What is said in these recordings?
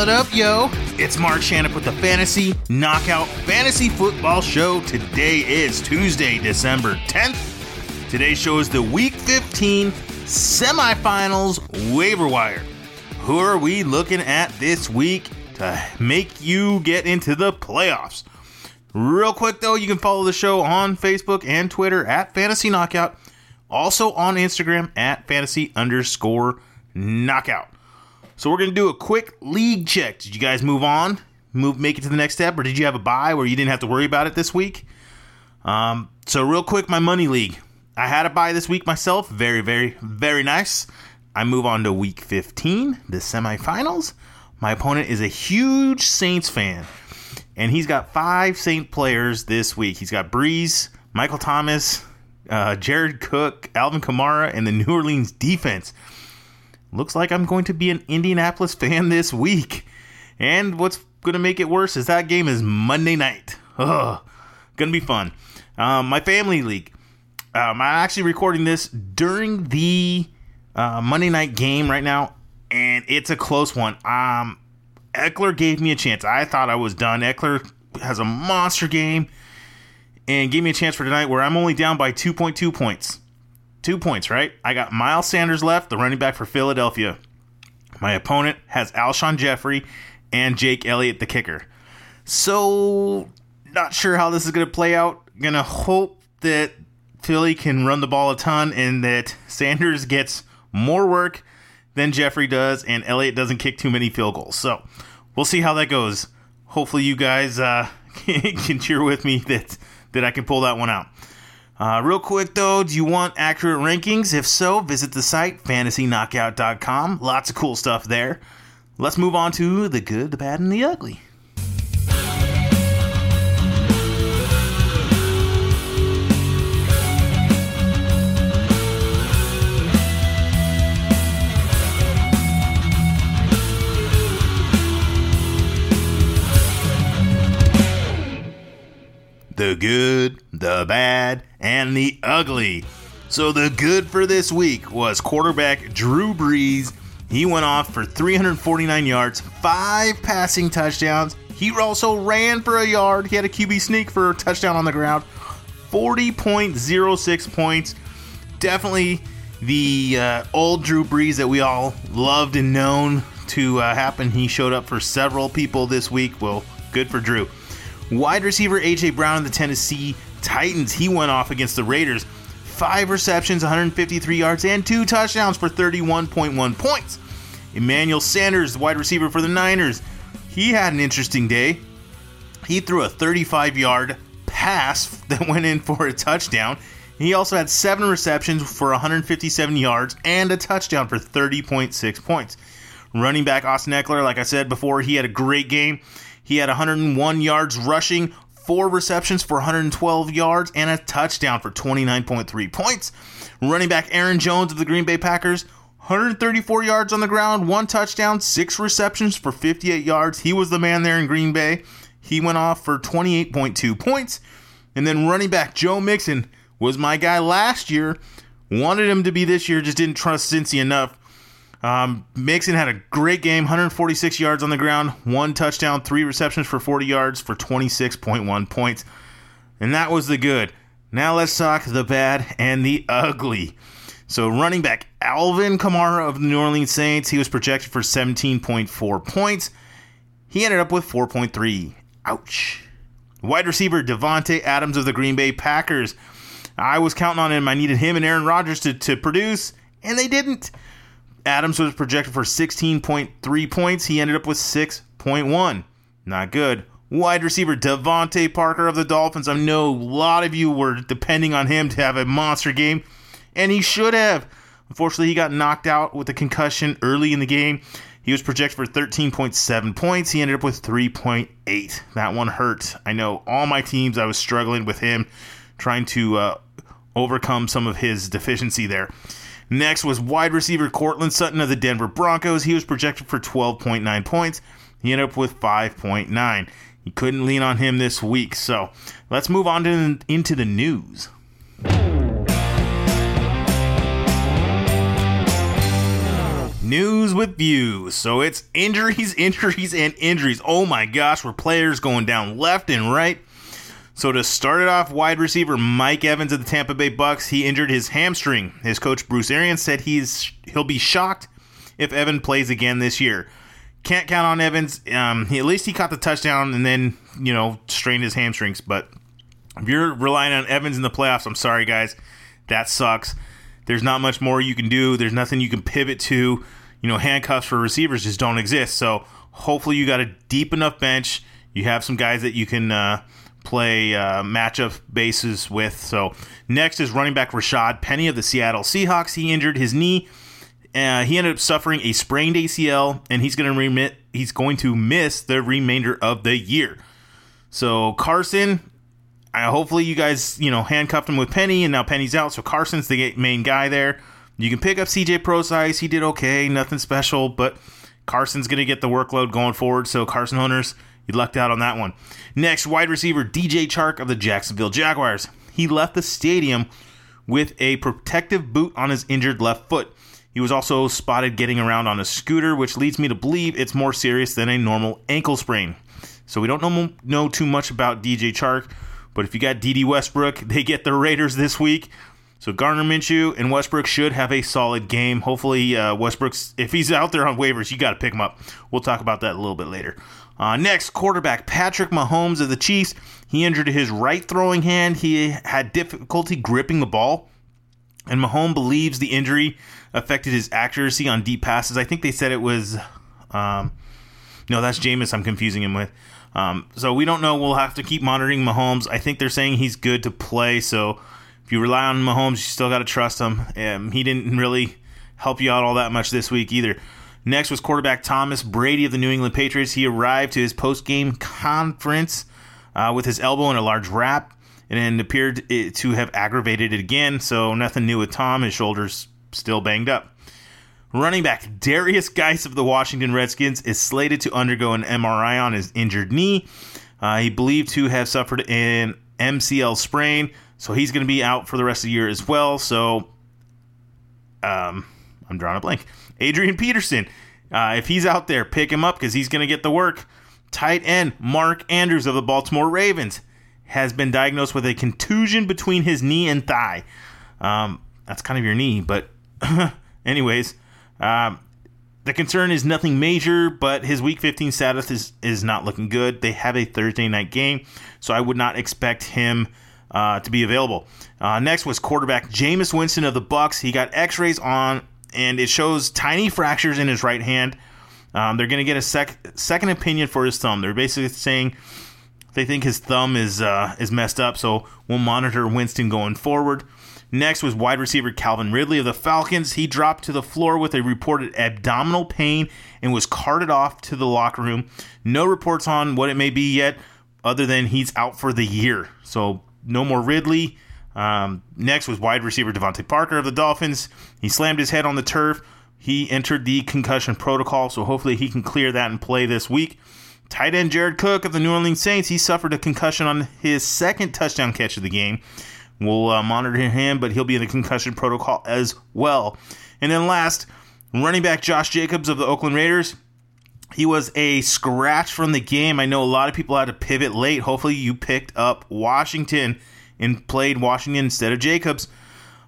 What up, yo? It's Mark Shannon with the Fantasy Knockout Fantasy Football Show. Today is Tuesday, December 10th. Today's show is the Week 15 semifinals waiver wire. Who are we looking at this week to make you get into the playoffs? Real quick though, you can follow the show on Facebook and Twitter at Fantasy Knockout. Also on Instagram at fantasy underscore knockout. So we're gonna do a quick league check. Did you guys move on? Move make it to the next step, or did you have a bye where you didn't have to worry about it this week? Um, so real quick, my money league. I had a bye this week myself. Very, very, very nice. I move on to week 15, the semifinals. My opponent is a huge Saints fan, and he's got five Saint players this week. He's got Brees, Michael Thomas, uh, Jared Cook, Alvin Kamara, and the New Orleans defense. Looks like I'm going to be an Indianapolis fan this week. And what's going to make it worse is that game is Monday night. Ugh, gonna be fun. Um, my family league. Um, I'm actually recording this during the uh, Monday night game right now, and it's a close one. Um, Ekeler gave me a chance. I thought I was done. Ekeler has a monster game and gave me a chance for tonight where I'm only down by 2.2 points. Two points, right? I got Miles Sanders left, the running back for Philadelphia. My opponent has Alshon Jeffery and Jake Elliott, the kicker. So, not sure how this is going to play out. Gonna hope that Philly can run the ball a ton and that Sanders gets more work than Jeffery does and Elliott doesn't kick too many field goals. So, we'll see how that goes. Hopefully, you guys uh, can cheer with me that that I can pull that one out. Uh, real quick though, do you want accurate rankings? If so, visit the site fantasyknockout.com. Lots of cool stuff there. Let's move on to the good, the bad, and the ugly. The good, the bad, and the ugly. So, the good for this week was quarterback Drew Brees. He went off for 349 yards, five passing touchdowns. He also ran for a yard. He had a QB sneak for a touchdown on the ground. 40.06 points. Definitely the uh, old Drew Brees that we all loved and known to uh, happen. He showed up for several people this week. Well, good for Drew. Wide receiver A.J. Brown of the Tennessee Titans, he went off against the Raiders. Five receptions, 153 yards, and two touchdowns for 31.1 points. Emmanuel Sanders, the wide receiver for the Niners, he had an interesting day. He threw a 35 yard pass that went in for a touchdown. He also had seven receptions for 157 yards and a touchdown for 30.6 points. Running back Austin Ekeler, like I said before, he had a great game. He had 101 yards rushing, four receptions for 112 yards, and a touchdown for 29.3 points. Running back Aaron Jones of the Green Bay Packers, 134 yards on the ground, one touchdown, six receptions for 58 yards. He was the man there in Green Bay. He went off for 28.2 points. And then running back Joe Mixon was my guy last year. Wanted him to be this year, just didn't trust Cincy enough. Um, Mixon had a great game 146 yards on the ground, one touchdown, three receptions for 40 yards for 26.1 points. And that was the good. Now let's talk the bad and the ugly. So, running back Alvin Kamara of the New Orleans Saints, he was projected for 17.4 points. He ended up with 4.3. Ouch. Wide receiver Davante Adams of the Green Bay Packers. I was counting on him. I needed him and Aaron Rodgers to, to produce, and they didn't. Adams was projected for 16.3 points. He ended up with 6.1. Not good. Wide receiver DeVante Parker of the Dolphins. I know a lot of you were depending on him to have a monster game, and he should have. Unfortunately, he got knocked out with a concussion early in the game. He was projected for 13.7 points. He ended up with 3.8. That one hurt. I know all my teams, I was struggling with him, trying to uh, overcome some of his deficiency there. Next was wide receiver Courtland Sutton of the Denver Broncos. He was projected for 12.9 points. He ended up with 5.9. You couldn't lean on him this week. So let's move on to, into the news. News with views. So it's injuries, injuries, and injuries. Oh my gosh, we're players going down left and right. So to start it off, wide receiver Mike Evans of the Tampa Bay Bucks, he injured his hamstring. His coach Bruce Arians said he's he'll be shocked if Evan plays again this year. Can't count on Evans. Um, he, at least he caught the touchdown and then you know strained his hamstrings. But if you're relying on Evans in the playoffs, I'm sorry guys, that sucks. There's not much more you can do. There's nothing you can pivot to. You know, handcuffs for receivers just don't exist. So hopefully you got a deep enough bench. You have some guys that you can. Uh, play uh, matchup bases with. So next is running back Rashad Penny of the Seattle Seahawks. He injured his knee. Uh, he ended up suffering a sprained ACL, and he's going to remit. He's going to miss the remainder of the year. So Carson, uh, hopefully you guys you know handcuffed him with Penny, and now Penny's out. So Carson's the main guy there. You can pick up CJ Prosise. He did okay, nothing special, but Carson's going to get the workload going forward. So Carson owners, you lucked out on that one. Next, wide receiver DJ Chark of the Jacksonville Jaguars. He left the stadium with a protective boot on his injured left foot. He was also spotted getting around on a scooter, which leads me to believe it's more serious than a normal ankle sprain. So we don't know, know too much about DJ Chark, but if you got Dede Westbrook, they get the Raiders this week. So Gardner Minshew and Westbrook should have a solid game. Hopefully, uh, Westbrook's if he's out there on waivers, you got to pick him up. We'll talk about that a little bit later. Uh, next, quarterback Patrick Mahomes of the Chiefs. He injured his right throwing hand. He had difficulty gripping the ball, and Mahomes believes the injury affected his accuracy on deep passes. I think they said it was. Um, no, that's Jameis. I'm confusing him with. Um, so we don't know. We'll have to keep monitoring Mahomes. I think they're saying he's good to play. So if you rely on Mahomes, you still got to trust him. Um, he didn't really help you out all that much this week either. Next was quarterback Thomas Brady of the New England Patriots. He arrived to his post-game conference uh, with his elbow in a large wrap and appeared to have aggravated it again. So nothing new with Tom. His shoulders still banged up. Running back Darius Guice of the Washington Redskins is slated to undergo an MRI on his injured knee. Uh, he believed to have suffered an MCL sprain, so he's going to be out for the rest of the year as well. So, um, I'm drawing a blank. Adrian Peterson, uh, if he's out there, pick him up because he's going to get the work. Tight end Mark Andrews of the Baltimore Ravens has been diagnosed with a contusion between his knee and thigh. Um, that's kind of your knee, but anyways, um, the concern is nothing major, but his Week 15 status is is not looking good. They have a Thursday night game, so I would not expect him uh, to be available. Uh, next was quarterback Jameis Winston of the Bucks. He got X-rays on and it shows tiny fractures in his right hand. Um, they're going to get a sec- second opinion for his thumb. They're basically saying they think his thumb is uh, is messed up, so we'll monitor Winston going forward. Next was wide receiver Calvin Ridley of the Falcons. He dropped to the floor with a reported abdominal pain and was carted off to the locker room. No reports on what it may be yet, other than he's out for the year. So no more Ridley. Um, next was wide receiver DeVante Parker of the Dolphins. He slammed his head on the turf. He entered the concussion protocol, so hopefully he can clear that and play this week. Tight end Jared Cook of the New Orleans Saints, he suffered a concussion on his second touchdown catch of the game. We'll uh, monitor him, but he'll be in the concussion protocol as well. And then last, running back Josh Jacobs of the Oakland Raiders. He was a scratch from the game. I know a lot of people had to pivot late. Hopefully, you picked up Washington and played Washington instead of Jacobs.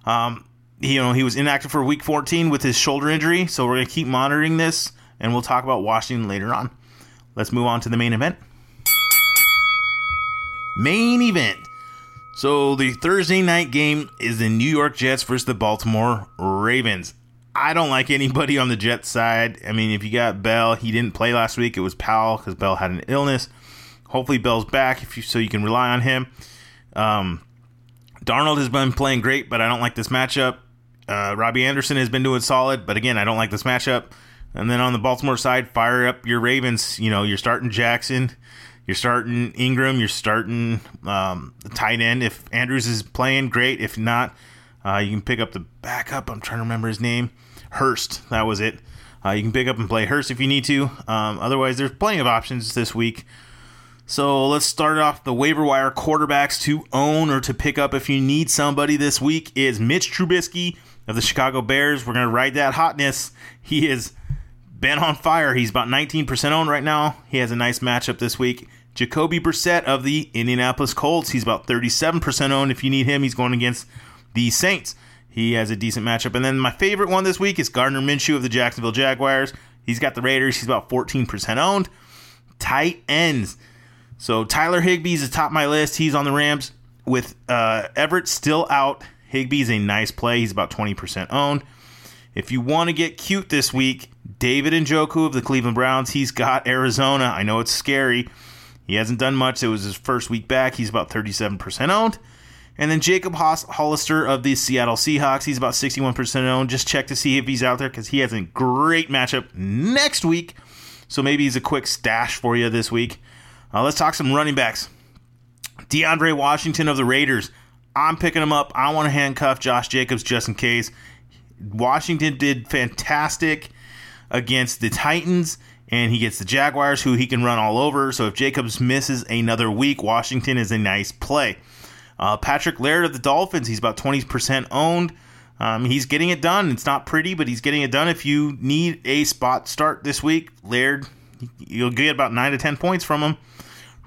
Um, you know, he was inactive for week 14 with his shoulder injury, so we're going to keep monitoring this, and we'll talk about Washington later on. Let's move on to the main event. Main event. So the Thursday night game is the New York Jets versus the Baltimore Ravens. I don't like anybody on the Jets side. I mean, if you got Bell, he didn't play last week. It was Powell because Bell had an illness. Hopefully, Bell's back if you, so you can rely on him. Um, Darnold has been playing great, but I don't like this matchup. Uh, Robbie Anderson has been doing solid, but again, I don't like this matchup. And then on the Baltimore side, fire up your Ravens. You know, you're starting Jackson, you're starting Ingram, you're starting um, the tight end. If Andrews is playing, great. If not, uh, you can pick up the backup. I'm trying to remember his name. Hurst, that was it. Uh, you can pick up and play Hurst if you need to. Um, otherwise, there's plenty of options this week. So let's start off the waiver wire quarterbacks to own or to pick up if you need somebody this week is Mitch Trubisky of the Chicago Bears. We're going to ride that hotness. He is Ben on fire. He's about 19% owned right now. He has a nice matchup this week. Jacoby Brissett of the Indianapolis Colts. He's about 37% owned. If you need him, he's going against the Saints. He has a decent matchup. And then my favorite one this week is Gardner Minshew of the Jacksonville Jaguars. He's got the Raiders. He's about 14% owned. Tight ends. So Tyler Higbee's atop my list. He's on the Rams with uh, Everett still out. Higbee's a nice play. He's about 20% owned. If you want to get cute this week, David Njoku of the Cleveland Browns. He's got Arizona. I know it's scary. He hasn't done much. It was his first week back. He's about 37% owned. And then Jacob Hollister of the Seattle Seahawks. He's about 61% owned. Just check to see if he's out there because he has a great matchup next week. So maybe he's a quick stash for you this week. Uh, let's talk some running backs. DeAndre Washington of the Raiders. I'm picking him up. I want to handcuff Josh Jacobs just in case. Washington did fantastic against the Titans, and he gets the Jaguars, who he can run all over. So if Jacobs misses another week, Washington is a nice play. Uh, Patrick Laird of the Dolphins, he's about 20% owned. Um, he's getting it done. It's not pretty, but he's getting it done. If you need a spot start this week, Laird, you'll get about 9 to 10 points from him.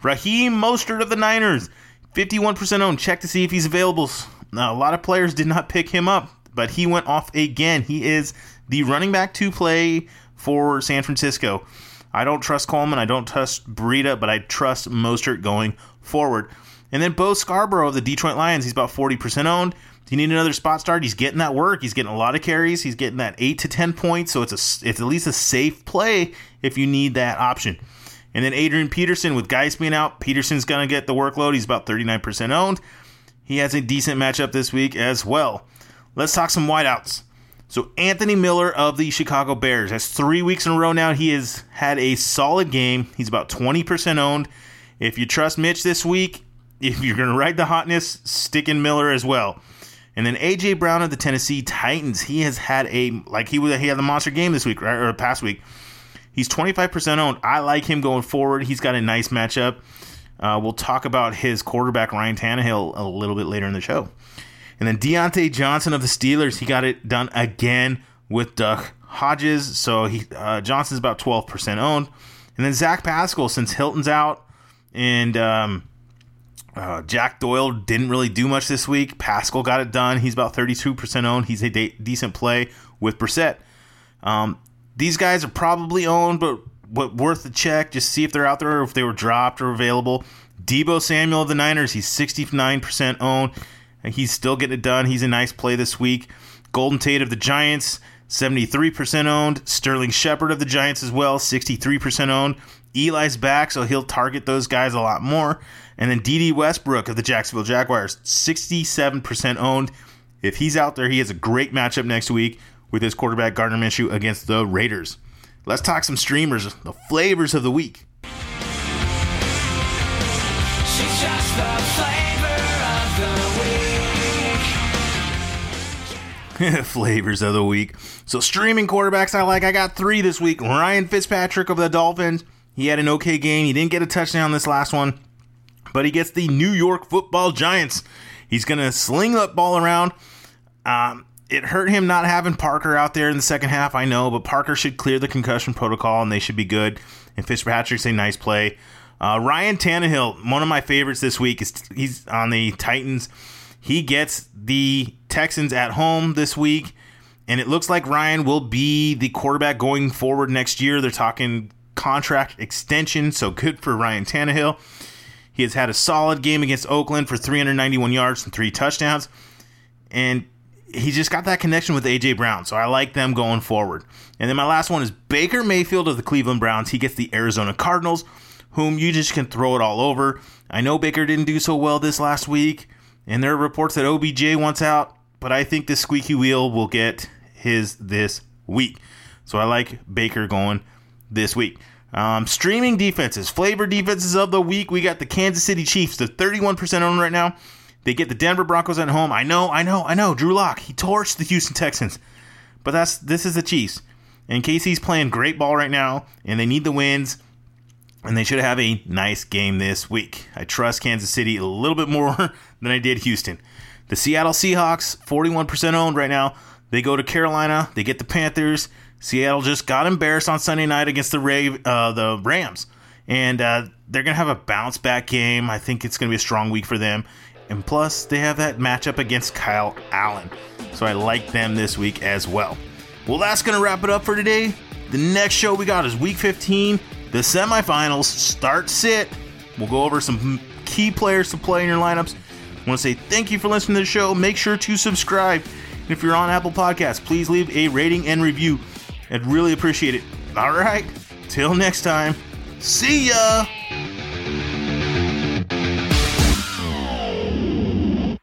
Raheem Mostert of the Niners, 51% owned. Check to see if he's available. Now, a lot of players did not pick him up, but he went off again. He is the running back to play for San Francisco. I don't trust Coleman. I don't trust Breida, but I trust Mostert going forward. And then Bo Scarborough of the Detroit Lions, he's about 40% owned. Do you need another spot start? He's getting that work. He's getting a lot of carries. He's getting that 8 to 10 points, so it's a it's at least a safe play if you need that option. And then Adrian Peterson with guys being out, Peterson's going to get the workload. He's about 39% owned. He has a decent matchup this week as well. Let's talk some wideouts. So Anthony Miller of the Chicago Bears has three weeks in a row now. He has had a solid game. He's about 20% owned. If you trust Mitch this week, if you're going to ride the hotness, stick in Miller as well. And then AJ Brown of the Tennessee Titans, he has had a like he was he had the monster game this week right, or past week. He's 25% owned. I like him going forward. He's got a nice matchup. Uh, we'll talk about his quarterback Ryan Tannehill a little bit later in the show. And then Diontae Johnson of the Steelers, he got it done again with Duck Hodges. So he uh, Johnson's about 12% owned. And then Zach Pascal, since Hilton's out and um, uh, Jack Doyle didn't really do much this week. Pascal got it done. He's about 32% owned. He's a de- decent play with Brissett. Um, these guys are probably owned, but what worth the check. Just see if they're out there or if they were dropped or available. Deebo Samuel of the Niners, he's 69% owned. He's still getting it done. He's a nice play this week. Golden Tate of the Giants, 73% owned. Sterling Shepard of the Giants as well, 63% owned. Eli's back, so he'll target those guys a lot more. And then Dede Westbrook of the Jacksonville Jaguars, 67% owned. If he's out there, he has a great matchup next week with his quarterback Gardner Minshew against the Raiders. Let's talk some streamers, the flavors of the week. flavors of the week. So streaming quarterbacks I like. I got three this week. Ryan Fitzpatrick of the Dolphins. He had an okay game. He didn't get a touchdown this last one, but he gets the New York Football Giants. He's gonna sling that ball around. Um, it hurt him not having Parker out there in the second half. I know, but Parker should clear the concussion protocol and they should be good. And Fitzpatrick's a nice play. Uh, Ryan Tannehill, one of my favorites this week, is he's on the Titans. He gets the Texans at home this week, and it looks like Ryan will be the quarterback going forward next year. They're talking contract extension, so good for Ryan Tannehill. He has had a solid game against Oakland for 391 yards and three touchdowns, and he just got that connection with AJ Brown, so I like them going forward. And then my last one is Baker Mayfield of the Cleveland Browns. He gets the Arizona Cardinals, whom you just can throw it all over. I know Baker didn't do so well this last week. And there are reports that OBJ wants out, but I think the squeaky wheel will get his this week. So I like Baker going this week. Um, streaming defenses, flavor defenses of the week. We got the Kansas City Chiefs, the 31% owned right now. They get the Denver Broncos at home. I know, I know, I know. Drew Lock, he torched the Houston Texans, but that's this is the Chiefs. And KC's playing great ball right now, and they need the wins and they should have a nice game this week. I trust Kansas City a little bit more than I did Houston. The Seattle Seahawks, 41% owned right now. They go to Carolina. They get the Panthers. Seattle just got embarrassed on Sunday night against the Rave, uh, the Rams, and uh, they're gonna have a bounce back game. I think it's gonna be a strong week for them. And plus, they have that matchup against Kyle Allen. So I like them this week as well. Well, that's to wrap it up for today. The next show we got is week 15, the semifinals. Start sit. We'll go over some key players to play in your lineups. I want to say thank you for listening to the show. Make sure to subscribe. And if you're on Apple Podcasts, please leave a rating and review. I'd really appreciate it. All right. Till next time. See ya.